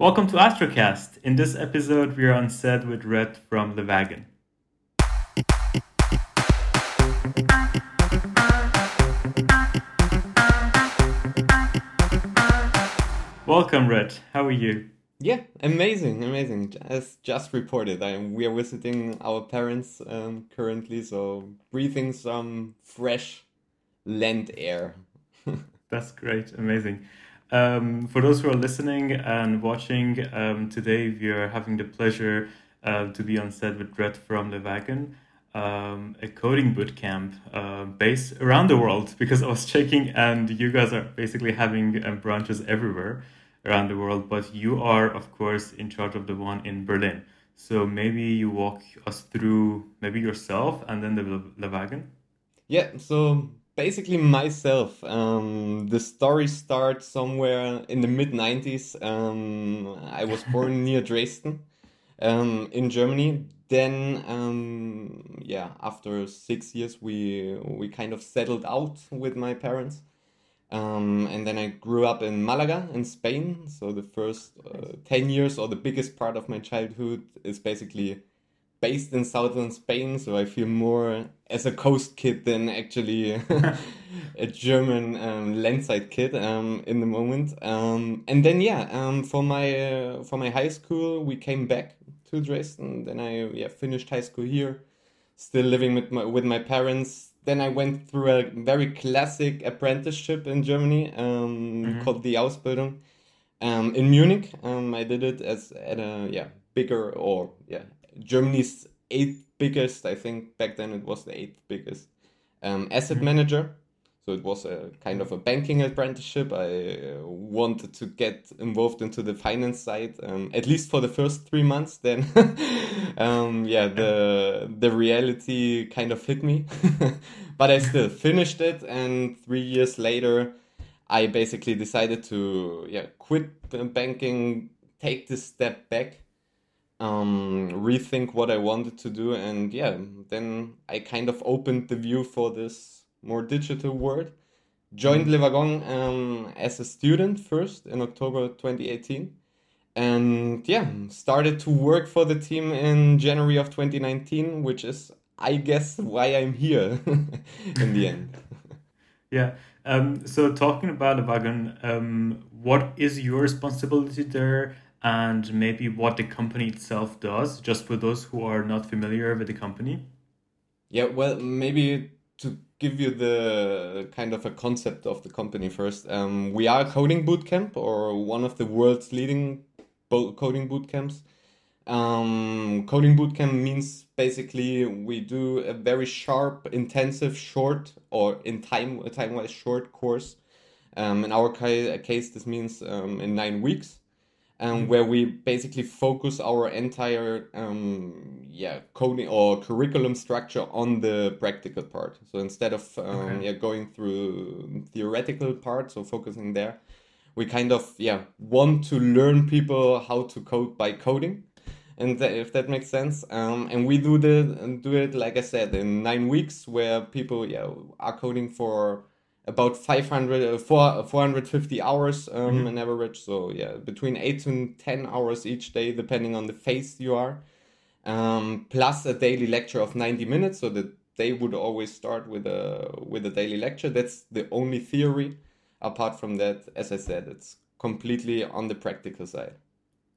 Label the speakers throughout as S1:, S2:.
S1: Welcome to Astrocast. In this episode, we are on set with Red from the Wagon. Welcome, Red. How are you?
S2: Yeah, amazing, amazing. As just reported, I, we are visiting our parents um, currently, so breathing some fresh land air.
S1: That's great, amazing. Um, for those who are listening and watching, um, today we are having the pleasure uh, to be on set with Red from the Wagon, um, a coding bootcamp uh, based around the world because I was checking and you guys are basically having uh, branches everywhere around the world, but you are, of course, in charge of the one in Berlin. So maybe you walk us through maybe yourself and then the Wagon.
S2: Yeah, so basically myself. Um, the story starts somewhere in the mid 90s. Um, I was born near Dresden um, in Germany. Then, um, yeah, after six years, we we kind of settled out with my parents. Um, and then I grew up in Malaga in Spain. So the first uh, 10 years or the biggest part of my childhood is basically based in southern Spain. So I feel more as a coast kid than actually a German um, landside kid um, in the moment. Um, and then, yeah, um, for, my, uh, for my high school, we came back to Dresden. Then I yeah, finished high school here, still living with my, with my parents then I went through a very classic apprenticeship in Germany um, mm-hmm. called the Ausbildung um, in Munich. Um, I did it as at a yeah bigger or yeah Germany's eighth biggest. I think back then it was the eighth biggest um, asset mm-hmm. manager. So it was a kind of a banking apprenticeship. I uh, wanted to get involved into the finance side, um, at least for the first three months. Then, um, yeah, the the reality kind of hit me, but I still finished it. And three years later, I basically decided to yeah quit banking, take this step back, um, rethink what I wanted to do, and yeah, then I kind of opened the view for this more digital world. Joined mm. Le Wagon um, as a student first in October 2018. And yeah, started to work for the team in January of 2019, which is, I guess, why I'm here in the end.
S1: yeah. Um, so talking about Le Wagon, um, what is your responsibility there? And maybe what the company itself does, just for those who are not familiar with the company?
S2: Yeah, well, maybe to give you the kind of a concept of the company first. Um, we are a coding bootcamp or one of the world's leading bo- coding bootcamps. Um, coding bootcamp means basically we do a very sharp, intensive, short or in time time wise short course. Um, in our ca- case, this means um, in nine weeks um, mm-hmm. where we basically focus our entire um, yeah coding or curriculum structure on the practical part. So instead of um, okay. yeah going through theoretical parts or focusing there, we kind of yeah want to learn people how to code by coding. And that, if that makes sense, um, and we do the do it like I said in nine weeks, where people yeah are coding for about 500 uh, 450 hours um, mm-hmm. in average. So yeah between 8 to 10 hours each day depending on the phase you are. Um, plus a daily lecture of 90 minutes. So that they would always start with a with a daily lecture. That's the only theory. Apart from that as i said it's completely on the practical side.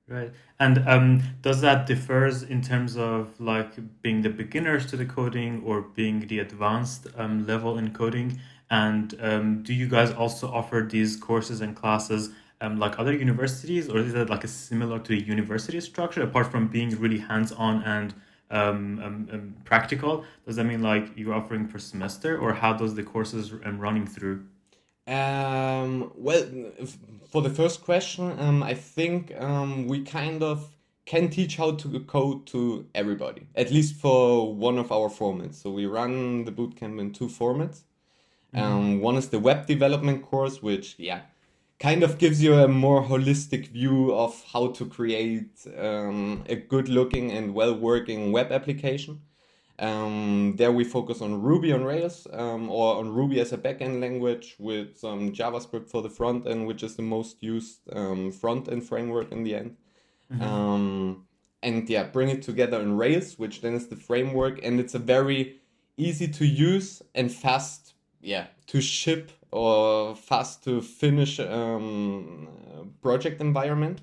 S1: Right. And um, does that differs in terms of like being the beginners to the coding or being the advanced um, level in coding and um, do you guys also offer these courses and classes um, like other universities, or is it like a similar to a university structure? Apart from being really hands-on and um, um, um practical, does that mean like you're offering per semester, or how does the courses um, running through?
S2: Um, well, for the first question, I think we kind of can teach how to code to everybody, at least for one of our formats. So we run the bootcamp in two formats. Um, mm-hmm. one is the web development course, which yeah, kind of gives you a more holistic view of how to create um, a good looking and well working web application. Um, there we focus on Ruby on Rails um, or on Ruby as a backend language with some JavaScript for the front end, which is the most used um, front end framework in the end. Mm-hmm. Um, and yeah, bring it together in Rails, which then is the framework, and it's a very easy to use and fast, yeah, to ship or fast to finish um, project environment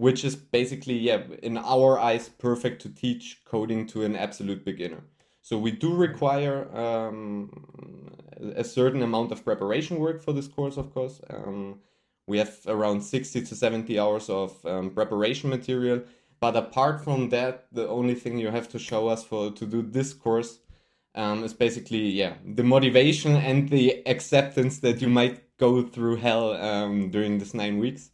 S2: which is basically, yeah, in our eyes, perfect to teach coding to an absolute beginner. So we do require um, a certain amount of preparation work for this course, of course. Um, we have around 60 to 70 hours of um, preparation material. But apart from that, the only thing you have to show us for to do this course um, is basically, yeah, the motivation and the acceptance that you might go through hell um, during this nine weeks.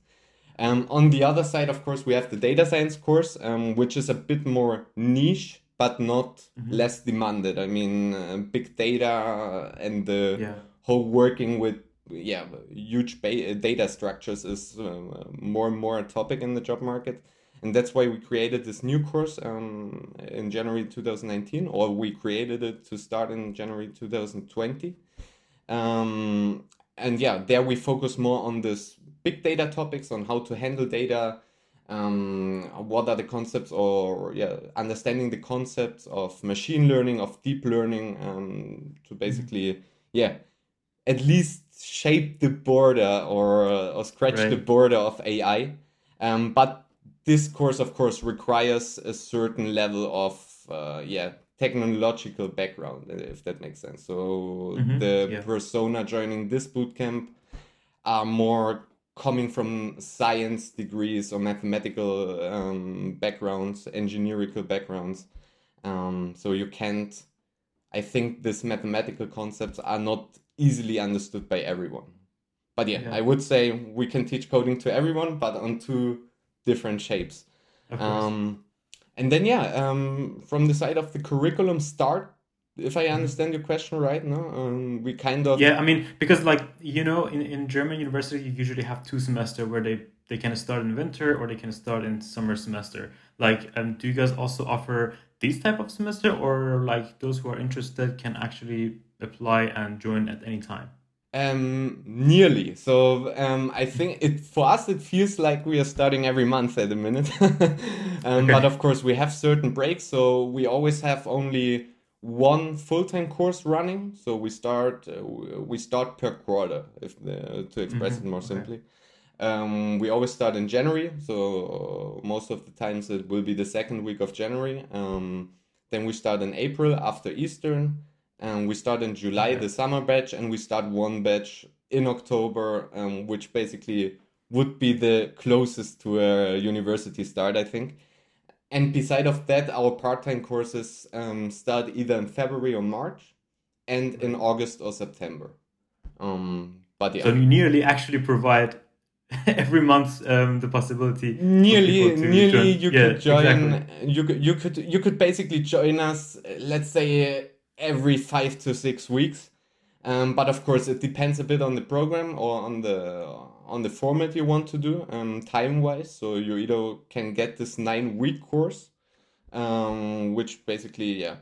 S2: Um, on the other side, of course, we have the data science course, um, which is a bit more niche, but not mm-hmm. less demanded. I mean, uh, big data and the yeah. whole working with yeah huge ba- data structures is uh, more and more a topic in the job market. And that's why we created this new course um, in January 2019, or we created it to start in January 2020. Um, and yeah, there we focus more on this big data topics on how to handle data, um, what are the concepts or yeah, understanding the concepts of machine learning, of deep learning, um, to basically yeah, at least shape the border or or scratch right. the border of AI. Um, but this course, of course, requires a certain level of uh, yeah technological background, if that makes sense. So mm-hmm. the yeah. persona joining this bootcamp are more coming from science degrees or mathematical um, backgrounds, engineering backgrounds. Um, so you can't, I think these mathematical concepts are not easily understood by everyone. But yeah, yeah. I would say we can teach coding to everyone, but on two different shapes. Um, and then, yeah, um, from the side of the curriculum start, if I mm-hmm. understand your question right, no, um, we kind of
S1: yeah. I mean, because like you know, in, in German university, you usually have two semester where they they can start in winter or they can start in summer semester. Like, um, do you guys also offer these type of semester, or like those who are interested can actually apply and join at any time?
S2: Um, nearly. So um, I think it for us it feels like we are starting every month at the minute. um, okay. But of course we have certain breaks, so we always have only one full-time course running so we start uh, we start per quarter if the, to express mm-hmm. it more simply um, we always start in january so most of the times it will be the second week of january um, then we start in april after easter and we start in july okay. the summer batch and we start one batch in october um, which basically would be the closest to a university start i think and beside of that, our part-time courses um, start either in February or March, and in August or September. Um, but yeah.
S1: So you nearly actually provide every month um, the possibility.
S2: Nearly, nearly you yeah, could join. Exactly. You could you could you could basically join us. Let's say every five to six weeks. Um, but of course, it depends a bit on the program or on the on the format you want to do um, time wise. So you either can get this nine week course, um, which basically yeah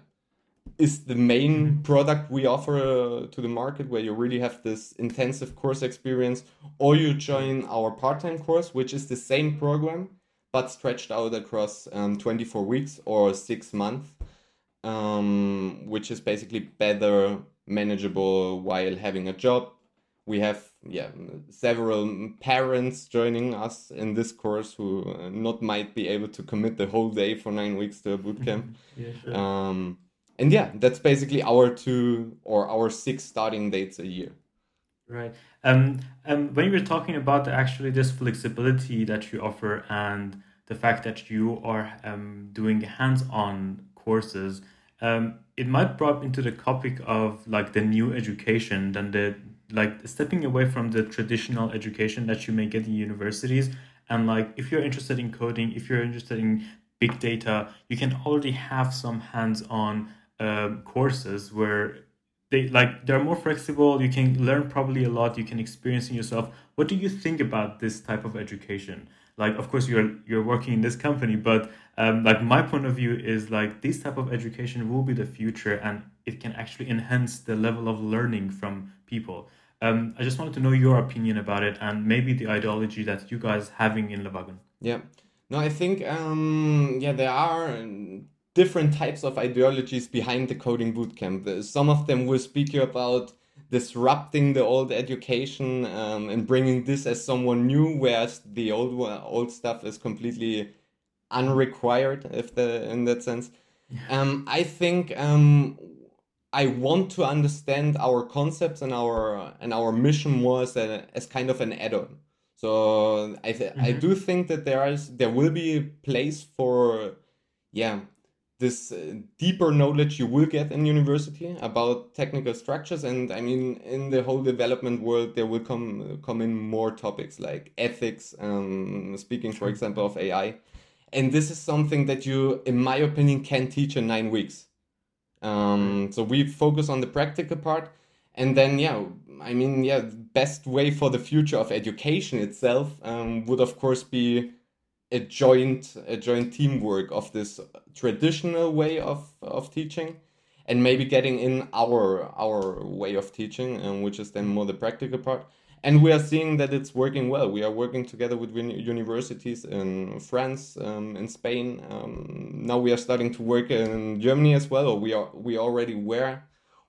S2: is the main mm-hmm. product we offer uh, to the market where you really have this intensive course experience or you join our part-time course which is the same program but stretched out across um, 24 weeks or six months um, which is basically better manageable while having a job we have yeah several parents joining us in this course who uh, not might be able to commit the whole day for nine weeks to a bootcamp. yeah, sure. Um, and yeah, that's basically our two or our six starting dates a year.
S1: Right. Um, um, when you were talking about actually this flexibility that you offer and the fact that you are um, doing hands-on courses, um, it might brought into the topic of like the new education than the like stepping away from the traditional education that you may get in universities. And like if you're interested in coding if you're interested in big data you can already have some hands-on um, courses where they like they're more flexible. You can learn probably a lot. You can experience in yourself. What do you think about this type of education? Like of course you're you're working in this company but um, like my point of view is like this type of education will be the future and it can actually enhance the level of learning from people. Um, i just wanted to know your opinion about it and maybe the ideology that you guys having in Le Wagon.
S2: Yeah. No i think um, yeah there are different types of ideologies behind the coding bootcamp some of them will speak you about disrupting the old education um, and bringing this as someone new, whereas the old old stuff is completely unrequired, if the in that sense. Um, I think um, I want to understand our concepts and our and our mission more as, a, as kind of an add-on. So I th- mm-hmm. I do think that there is there will be a place for yeah this uh, deeper knowledge you will get in university about technical structures and i mean in the whole development world there will come come in more topics like ethics um, speaking for example of ai and this is something that you in my opinion can teach in nine weeks. Um, so we focus on the practical part. And then yeah i mean yeah best way for the future of education itself um, would of course be a joint a joint teamwork of this traditional way of of teaching and maybe getting in our our way of teaching and um, which is then more the practical part and we are seeing that it's working well. We are working together with universities in france um, in spain. Um, now we are starting to work in germany as well or we are we already were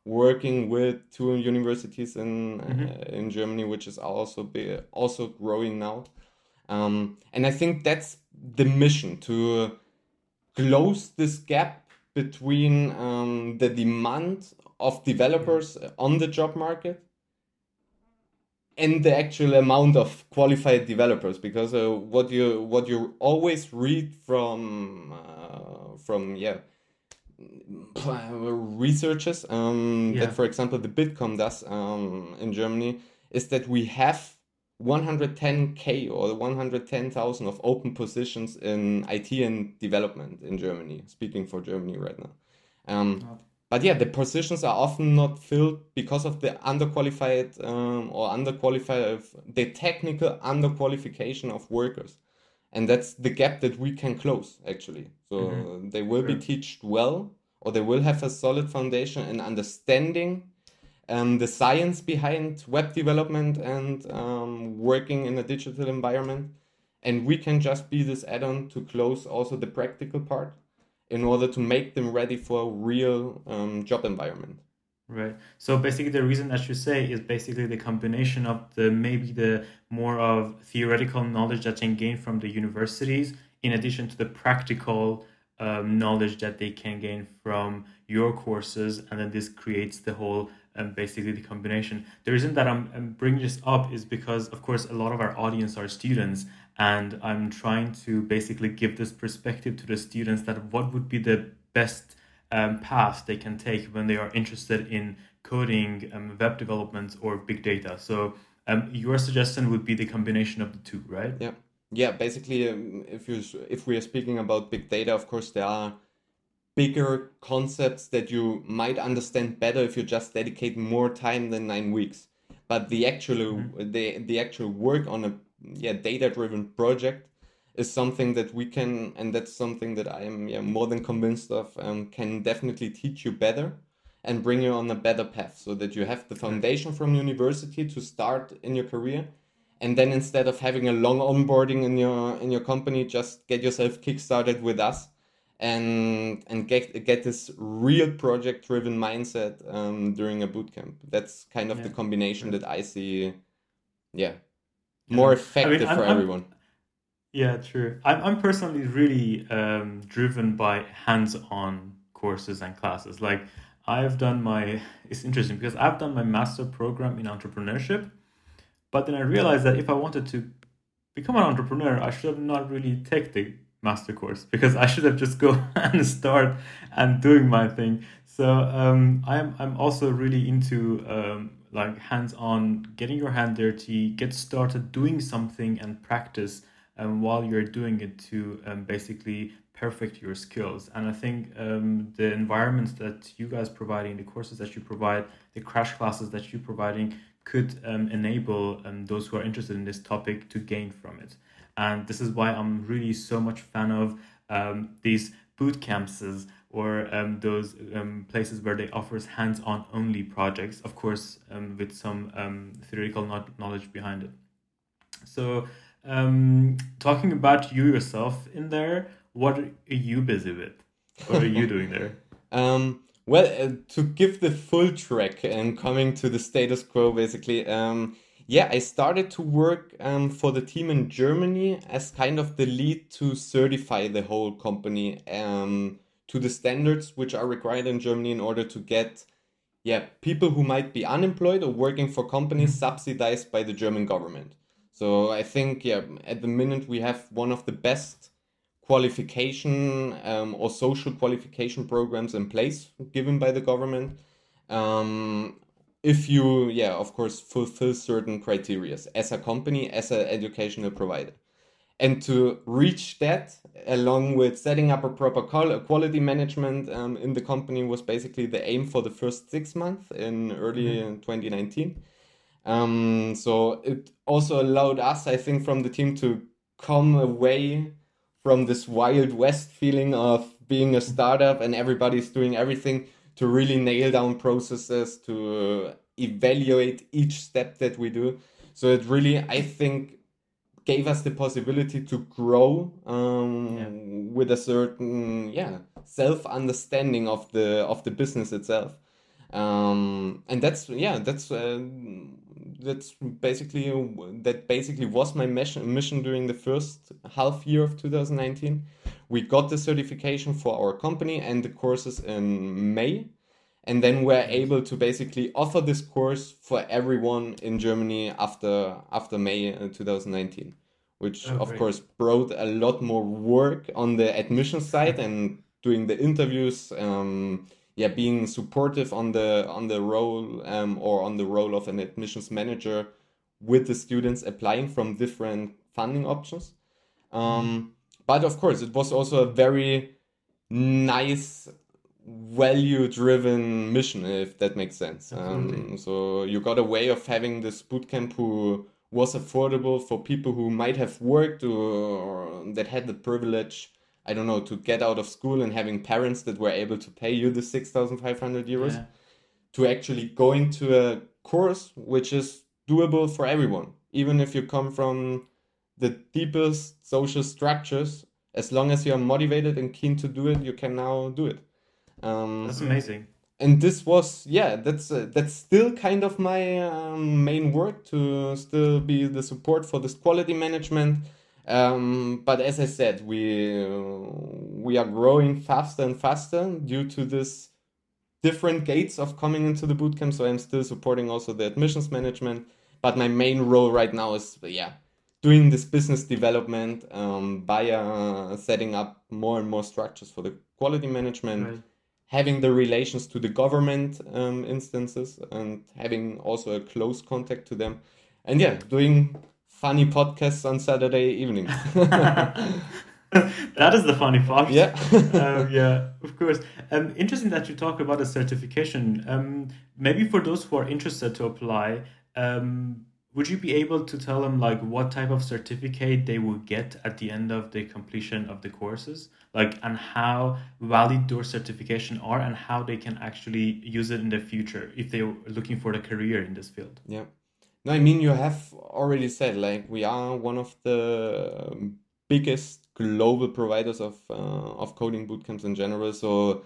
S2: working with two universities in mm-hmm. uh, in germany which is also be also growing now. Um, and I think that's the mission to close this gap between um, the demand of developers on the job market and the actual amount of qualified developers because uh, what you what you always read from uh, from yeah researchers um, yeah. that for example the bitkom does um, in germany is that we have 110k or 110,000 of open positions in IT and development in Germany, speaking for Germany right now. Um, but yeah, the positions are often not filled because of the underqualified um, or underqualified, the technical underqualification of workers. And that's the gap that we can close actually. So mm-hmm. they will sure. be taught well or they will have a solid foundation in understanding um, the science behind web development and um, working in a digital environment. And we can just be this add on to close also the practical part in order to make them ready for a real um, job environment.
S1: Right. So basically, the reason that you say is basically the combination of the maybe the more of theoretical knowledge that can gain from the universities, in addition to the practical um, knowledge that they can gain from your courses, and then this creates the whole um, basically the combination. The reason that I'm, I'm bringing this up is because, of course, a lot of our audience are students, and I'm trying to basically give this perspective to the students that what would be the best um, path they can take when they are interested in coding, um, web development, or big data. So um, your suggestion would be the combination of the two, right?
S2: Yeah, yeah. Basically, um, if you if we are speaking about big data, of course there are bigger concepts that you might understand better if you just dedicate more time than nine weeks. But the actual mm-hmm. the the actual work on a yeah data driven project is something that we can and that's something that I am yeah, more than convinced of um, can definitely teach you better and bring you on a better path so that you have the foundation from university to start in your career and then instead of having a long onboarding in your in your company just get yourself kickstarted with us and and get get this real project driven mindset um, during a bootcamp. That's kind of yeah. the combination that I see. Yeah, more effective I mean, for I'm, everyone. I'm,
S1: yeah, true. I'm I'm personally really um, driven by hands-on courses and classes. Like I've done my. It's interesting because I've done my master program in entrepreneurship, but then I realized that if I wanted to become an entrepreneur, I should have not really take the master course because I should have just go and start and doing my thing. So um, I'm I'm also really into um, like hands-on, getting your hand dirty, get started doing something and practice um, while you're doing it to um, basically perfect your skills. And I think um, the environments that you guys providing, the courses that you provide, the crash classes that you're providing could um, enable um, those who are interested in this topic to gain from it. And this is why I'm really so much fan of um, these boot camps or um, those um, places where they offers hands-on only projects, of course, um, with some um, theoretical knowledge behind it. So, um, talking about you yourself in there, what are you busy with? What are you doing there?
S2: Um, well, uh, to give the full track and coming to the status quo, basically, um, yeah, I started to work um, for the team in Germany as kind of the lead to certify the whole company um, to the standards which are required in Germany in order to get yeah people who might be unemployed or working for companies mm-hmm. subsidized by the German government. So I think yeah at the minute we have one of the best qualification um, or social qualification programs in place given by the government. Um, if you yeah of course fulfill certain criteria as a company as an educational provider and to reach that along with setting up a proper quality management um, in the company was basically the aim for the first six months in early mm-hmm. 2019 um, so it also allowed us i think from the team to come away from this wild west feeling of being a startup and everybody's doing everything to really nail down processes to evaluate each step that we do. So it really i think gave us the possibility to grow um, yeah. with a certain yeah self understanding of the of the business itself. Um, and that's yeah that's uh, that's basically that basically was my mission mission during the first half year of 2019 we got the certification for our company and the courses in may and then we're able to basically offer this course for everyone in germany after after may uh, 2019 which oh, of great. course brought a lot more work on the admission side and doing the interviews um, yeah being supportive on the on the role um, or on the role of an admissions manager with the students applying from different funding options um, but of course it was also a very nice value driven mission if that makes sense um, so you got a way of having this bootcamp who was affordable for people who might have worked or that had the privilege I don't know, to get out of school and having parents that were able to pay you the 6,500 euros yeah. to actually going to a course which is doable for everyone. Even if you come from the deepest social structures, as long as you are motivated and keen to do it, you can now do it.
S1: Um, That's amazing.
S2: And this was, yeah, that's uh, that's still kind of my um, main work to still be the support for this quality management um, but as I said, we we are growing faster and faster due to this different gates of coming into the bootcamp. So I'm still supporting also the admissions management. But my main role right now is yeah, doing this business development um, by uh, setting up more and more structures for the quality management. Right. Having the relations to the government um, instances and having also a close contact to them, and yeah, doing funny podcasts on Saturday evening.
S1: that is the funny part.
S2: Yeah.
S1: um, yeah, of course. Um, interesting that you talk about a certification. Um, maybe for those who are interested to apply, um, would you be able to tell them like what type of certificate they will get at the end of the completion of the courses, like and how valid those certification are, and how they can actually use it in the future if they're looking for a career in this field?
S2: Yeah. No, I mean you have already said like we are one of the biggest global providers of uh, of coding bootcamps in general. So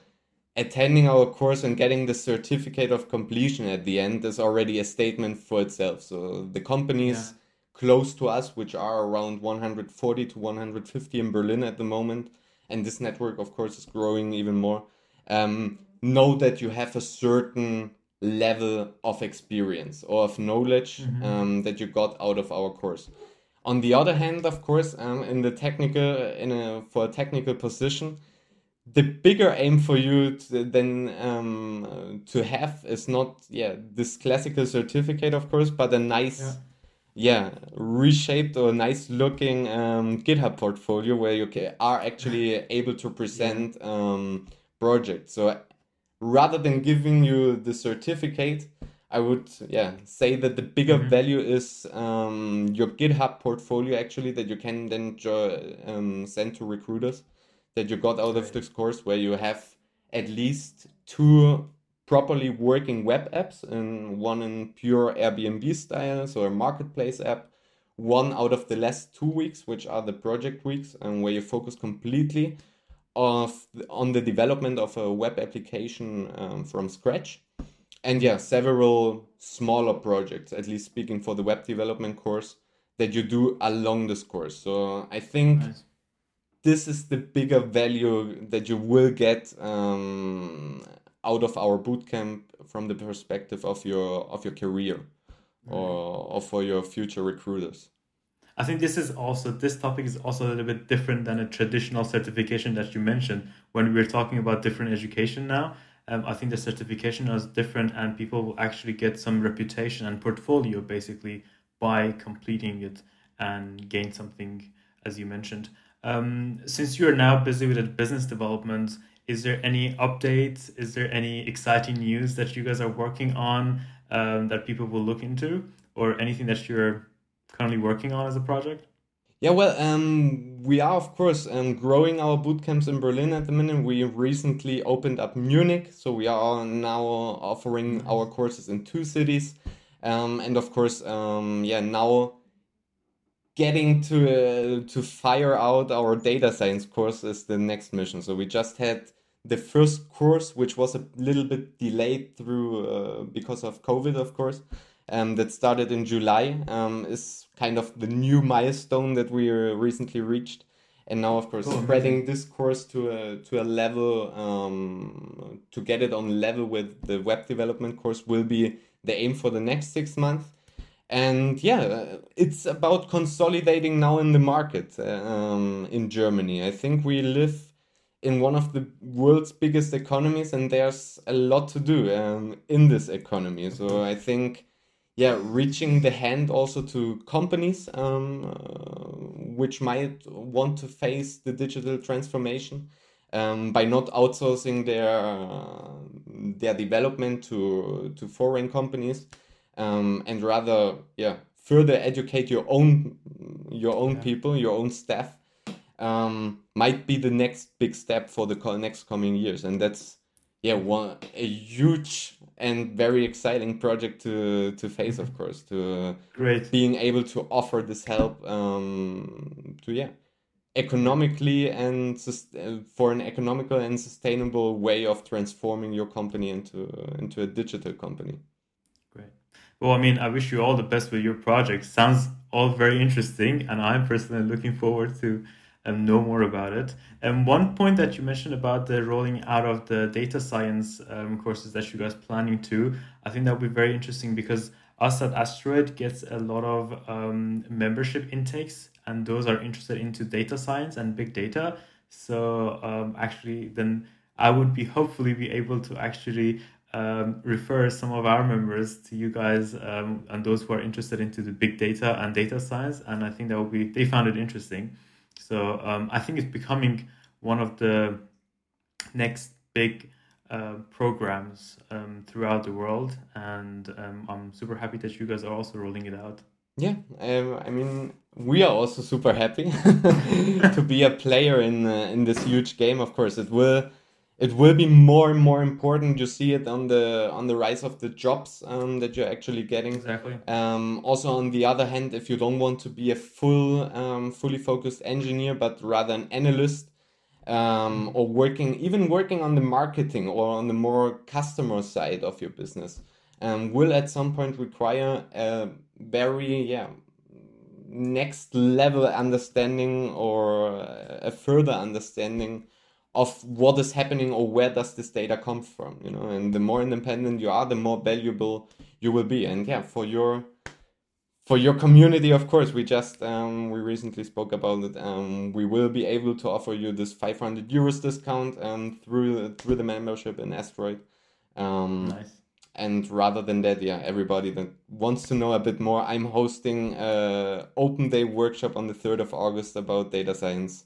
S2: attending our course and getting the certificate of completion at the end is already a statement for itself. So the companies yeah. close to us, which are around 140 to 150 in Berlin at the moment, and this network, of course, is growing even more. Um, know that you have a certain level of experience or of knowledge mm-hmm. um, that you got out of our course. On the other hand, of course, um, in the technical in a for a technical position, the bigger aim for you to, then um, to have is not yeah this classical certificate, of course, but a nice. Yeah. yeah reshaped or nice looking um, GitHub portfolio where you are actually able to present um, projects. So rather than giving you the certificate, I would yeah say that the bigger
S1: Mhm.
S2: value is um, your GitHub portfolio actually that you can then jo- um, send to recruiters that you got out of this course where you have at least two properly working web apps and one in pure Airbnb style, so a marketplace app, one out of the last two weeks, which are the project weeks, and where you focus completely of on the development of a web application um, from scratch. And yeah, several smaller projects, at least speaking for the web development course, that you do along this course. So I think
S1: Nice.
S2: This is the bigger value that you will get um, out of our bootcamp from the perspective of your of your career or, or for your future recruiters.
S1: I think this is also this topic is also a little bit different than a traditional certification that you mentioned when we were talking about different education now. Um, I think the certification is different, and people will actually get some reputation and portfolio basically by completing it and gain something, as you mentioned. Um, since you are now busy with the business development, is there any updates? Is there any exciting news that you guys are working on um, that people will look into, or anything that you're currently working on as a project?
S2: Yeah, well, um, we are of course um, growing our boot camps in Berlin at the minute. We recently opened up Munich, so we are now offering our courses in two cities, um, and of course, um, yeah, now getting to uh, to fire out our data science course is the next mission. So we just had the first course, which was a little bit delayed through uh, because of COVID, of course. Um, that started in July um, is kind of the new milestone that we uh, recently reached, and now of course
S1: Cool,
S2: spreading this course to a to a level um, to get it on level with the web development course will be the aim for the next six months and yeah it's about consolidating now in the market um, in germany. I think we live in one of the world's biggest economies and there's a lot to do um, in this economy. So i think yeah reaching the hand also to companies um, uh, which might want to face the digital transformation um, by not outsourcing their uh, their development to to foreign companies um, and rather yeah further educate your own your own
S1: Yeah.
S2: people your own staff um, might be the next big step for the co- next coming years and that's yeah one a huge and very exciting project to to face of course to
S1: Great.
S2: being able to offer this help um, to yeah economically and sus- uh, for an economical and sustainable way of transforming your company into into a digital company.
S1: Well, I mean, I wish you all the best with your project. Sounds all very interesting, and I'm personally looking forward to um, know more about it. And one point that you mentioned about the rolling out of the data science um, courses that you guys planning to, I think that would be very interesting because us at Asteroid gets a lot of um, membership intakes, and those are interested into data science and big data. So um, actually, then I would be hopefully be able to actually um, refer some of our members to you guys um, and those who are interested into the big data and data science. And I think that will be they found it interesting. So um, I think it's becoming one of the next big uh, programs um, throughout the world, and um, I'm super happy that you guys are also rolling it out.
S2: yeah um, i mean we are also super happy to be a player in uh, in this huge game of course it will it will be more and more important you see it on the on the rise of the jobs um, that you're actually getting
S1: Exactly.
S2: Um, also, on the other hand, if you don't want to be a full, um, fully focused engineer, but rather an analyst, um, or working, even working on the marketing or on the more customer side of your business, um, will at some point require a very, yeah, next level understanding or a further understanding of what is happening or where does this data come from you know? And the more independent you are the more valuable you will be. And yeah for your for your community of course we just um, we recently spoke about it um, we will be able to offer you this 500 euros discount um, through through the membership in asteroid. Um,
S1: Nice.
S2: and rather than that yeah everybody that wants to know a bit more i'm hosting a open day workshop on the 3rd of august about data science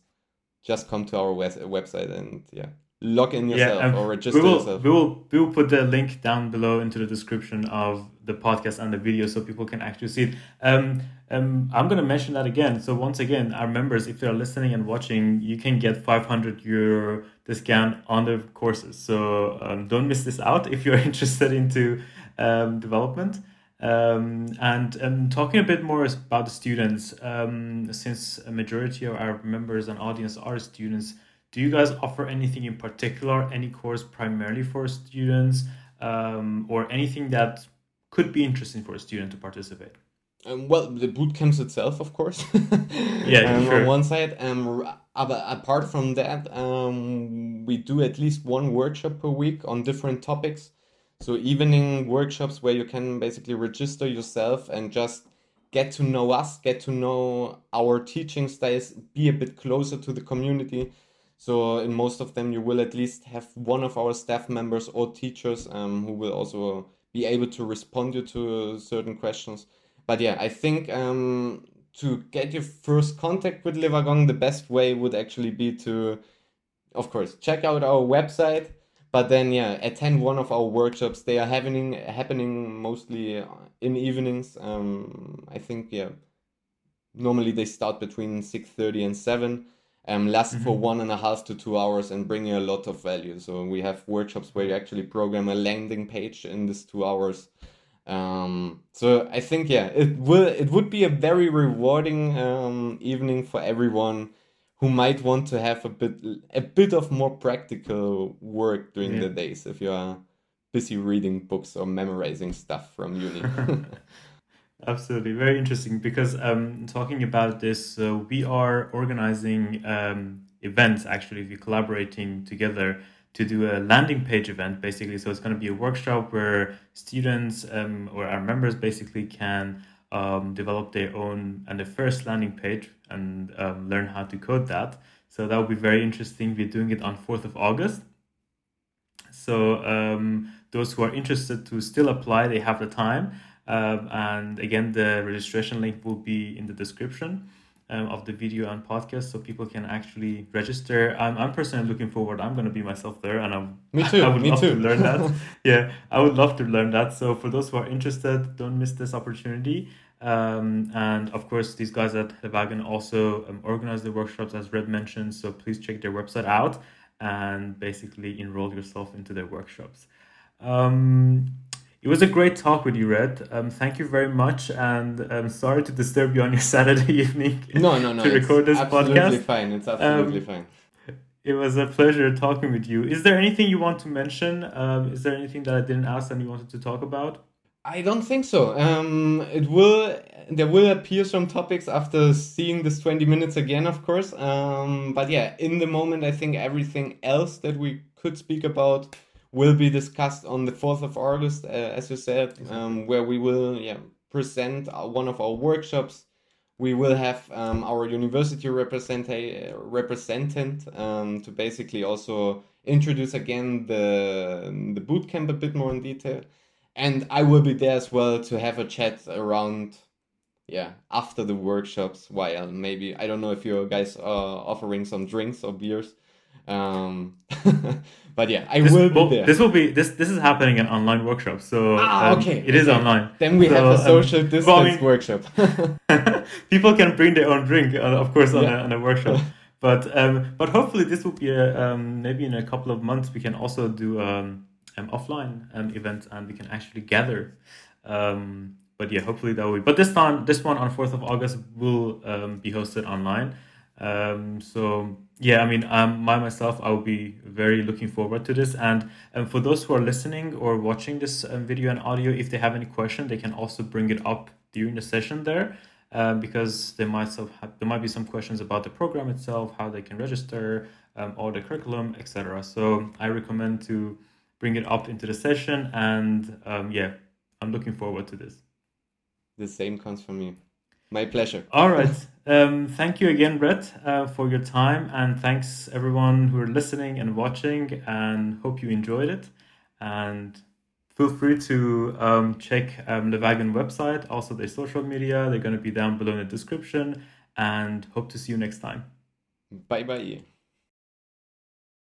S2: just come to our wes- website and yeah log in yourself
S1: yeah, um,
S2: or register
S1: we will,
S2: yourself.
S1: We will we will put the link down below into the description of the podcast and the video so people can actually see it. Um, um, I'm going to mention that again. So once again, our members, if they're listening and watching, you can get 500 euro discount on the courses. So um, don't miss this out if you're interested into um, development. Um, and um, talking a bit more about the students, um, since a majority of our members and audience are students, do you guys offer anything in particular, any course primarily for students, um, or anything that could be interesting for a student to participate?
S2: Um, well, the boot camps itself, of course.
S1: yeah,
S2: um,
S1: sure.
S2: On one side, um, apart from that, um, we do at least one workshop per week on different topics. So evening workshops where you can basically register yourself and just get to know us, get to know our teaching styles, be a bit closer to the community. So in most of them, you will at least have one of our staff members or teachers um, who will also be able to respond you to certain questions. But yeah, I think um, to get your first contact with Le Wagon, the best way would actually be to, of course, check out our website but then yeah attend one of our workshops. They are happening happening mostly in evenings. Um i think yeah normally they start between 6.30 and 7 um last mm-hmm. for one and a half to two hours and bring you a lot of value. So we have workshops where you actually program a landing page in this two hours. Um so i think yeah it will it would be a very rewarding um evening for everyone who might want to have a bit a bit of more practical work during yeah. the days if you are busy reading books or memorizing stuff from uni.
S1: Absolutely, very interesting. Because um, talking about this, uh, we are organizing um, events. Actually, we're collaborating together to do a landing page event, basically. So it's going to be a workshop where students um, or our members basically can um, develop their own and the first landing page and um, learn how to code that. So that will be very interesting. We're doing it on 4th of August. So um, those who are interested to still apply, they have the time. Um, and again, the registration link will be in the description um, of the video and podcast, so people can actually register. I'm, I'm personally looking forward. I'm going to be myself there, and I'm.
S2: Me too.
S1: I would
S2: me
S1: love
S2: too.
S1: to learn that. yeah, I would love to learn that. So for those who are interested, don't miss this opportunity. Um, and of course, these guys at Wagon also um, organize the workshops, as Red mentioned. So please check their website out and basically enroll yourself into their workshops. Um, it was a great talk with you, Red. Um, thank you very much, and I'm um, sorry to disturb you on your Saturday evening.
S2: No, no, no.
S1: to record this
S2: absolutely
S1: podcast.
S2: fine. It's absolutely
S1: Um,
S2: fine.
S1: It was a pleasure talking with you. Is there anything you want to mention? Um, is there anything that I didn't ask and you wanted to talk about?
S2: I don't think so. Um, it will there will appear some topics after seeing this twenty minutes again, of course. Um, but yeah, in the moment, I think everything else that we could speak about will be discussed on the fourth of August, uh, as you said, um, where we will yeah present one of our workshops. We will have um, our university represent representant um, to basically also introduce again the the bootcamp a bit more in detail and I will be there as well to have a chat around yeah after the workshops while maybe I don't know if you guys are offering some drinks or beers um but yeah I
S1: This
S2: will be
S1: will,
S2: there
S1: this will be this this is happening in online workshop. So
S2: Ah,
S1: um,
S2: okay,
S1: it is
S2: okay.
S1: online.
S2: then we
S1: So,
S2: have a
S1: um,
S2: social distance
S1: well, I mean-
S2: workshop
S1: People can bring their own drink, uh, of course, on,
S2: Yeah.
S1: a, on a workshop. But um, but hopefully this will be a, um, maybe in a couple of months we can also do um, an offline um, event and we can actually gather. Um, but yeah, hopefully that will. Be. But this time, this one on fourth of August will um, be hosted online. Um, so yeah, I mean, um, my myself, I will be very looking forward to this. And um, for those who are listening or watching this um, video and audio, if they have any question, they can also bring it up during the session there. Um, because there might some, there might be some questions about the program itself, how they can register, um, all the curriculum, etc. So I recommend to bring it up into the session, and um, yeah, I'm looking forward to this.
S2: the same comes from me my pleasure
S1: All right. Um, thank you again, Brett, uh, for your time. And thanks everyone who are listening and watching. And hope you enjoyed it. And feel free to um, check um, the Wagon website, also their social media. They're going to be down below in the description. And hope to see you next time.
S2: bye bye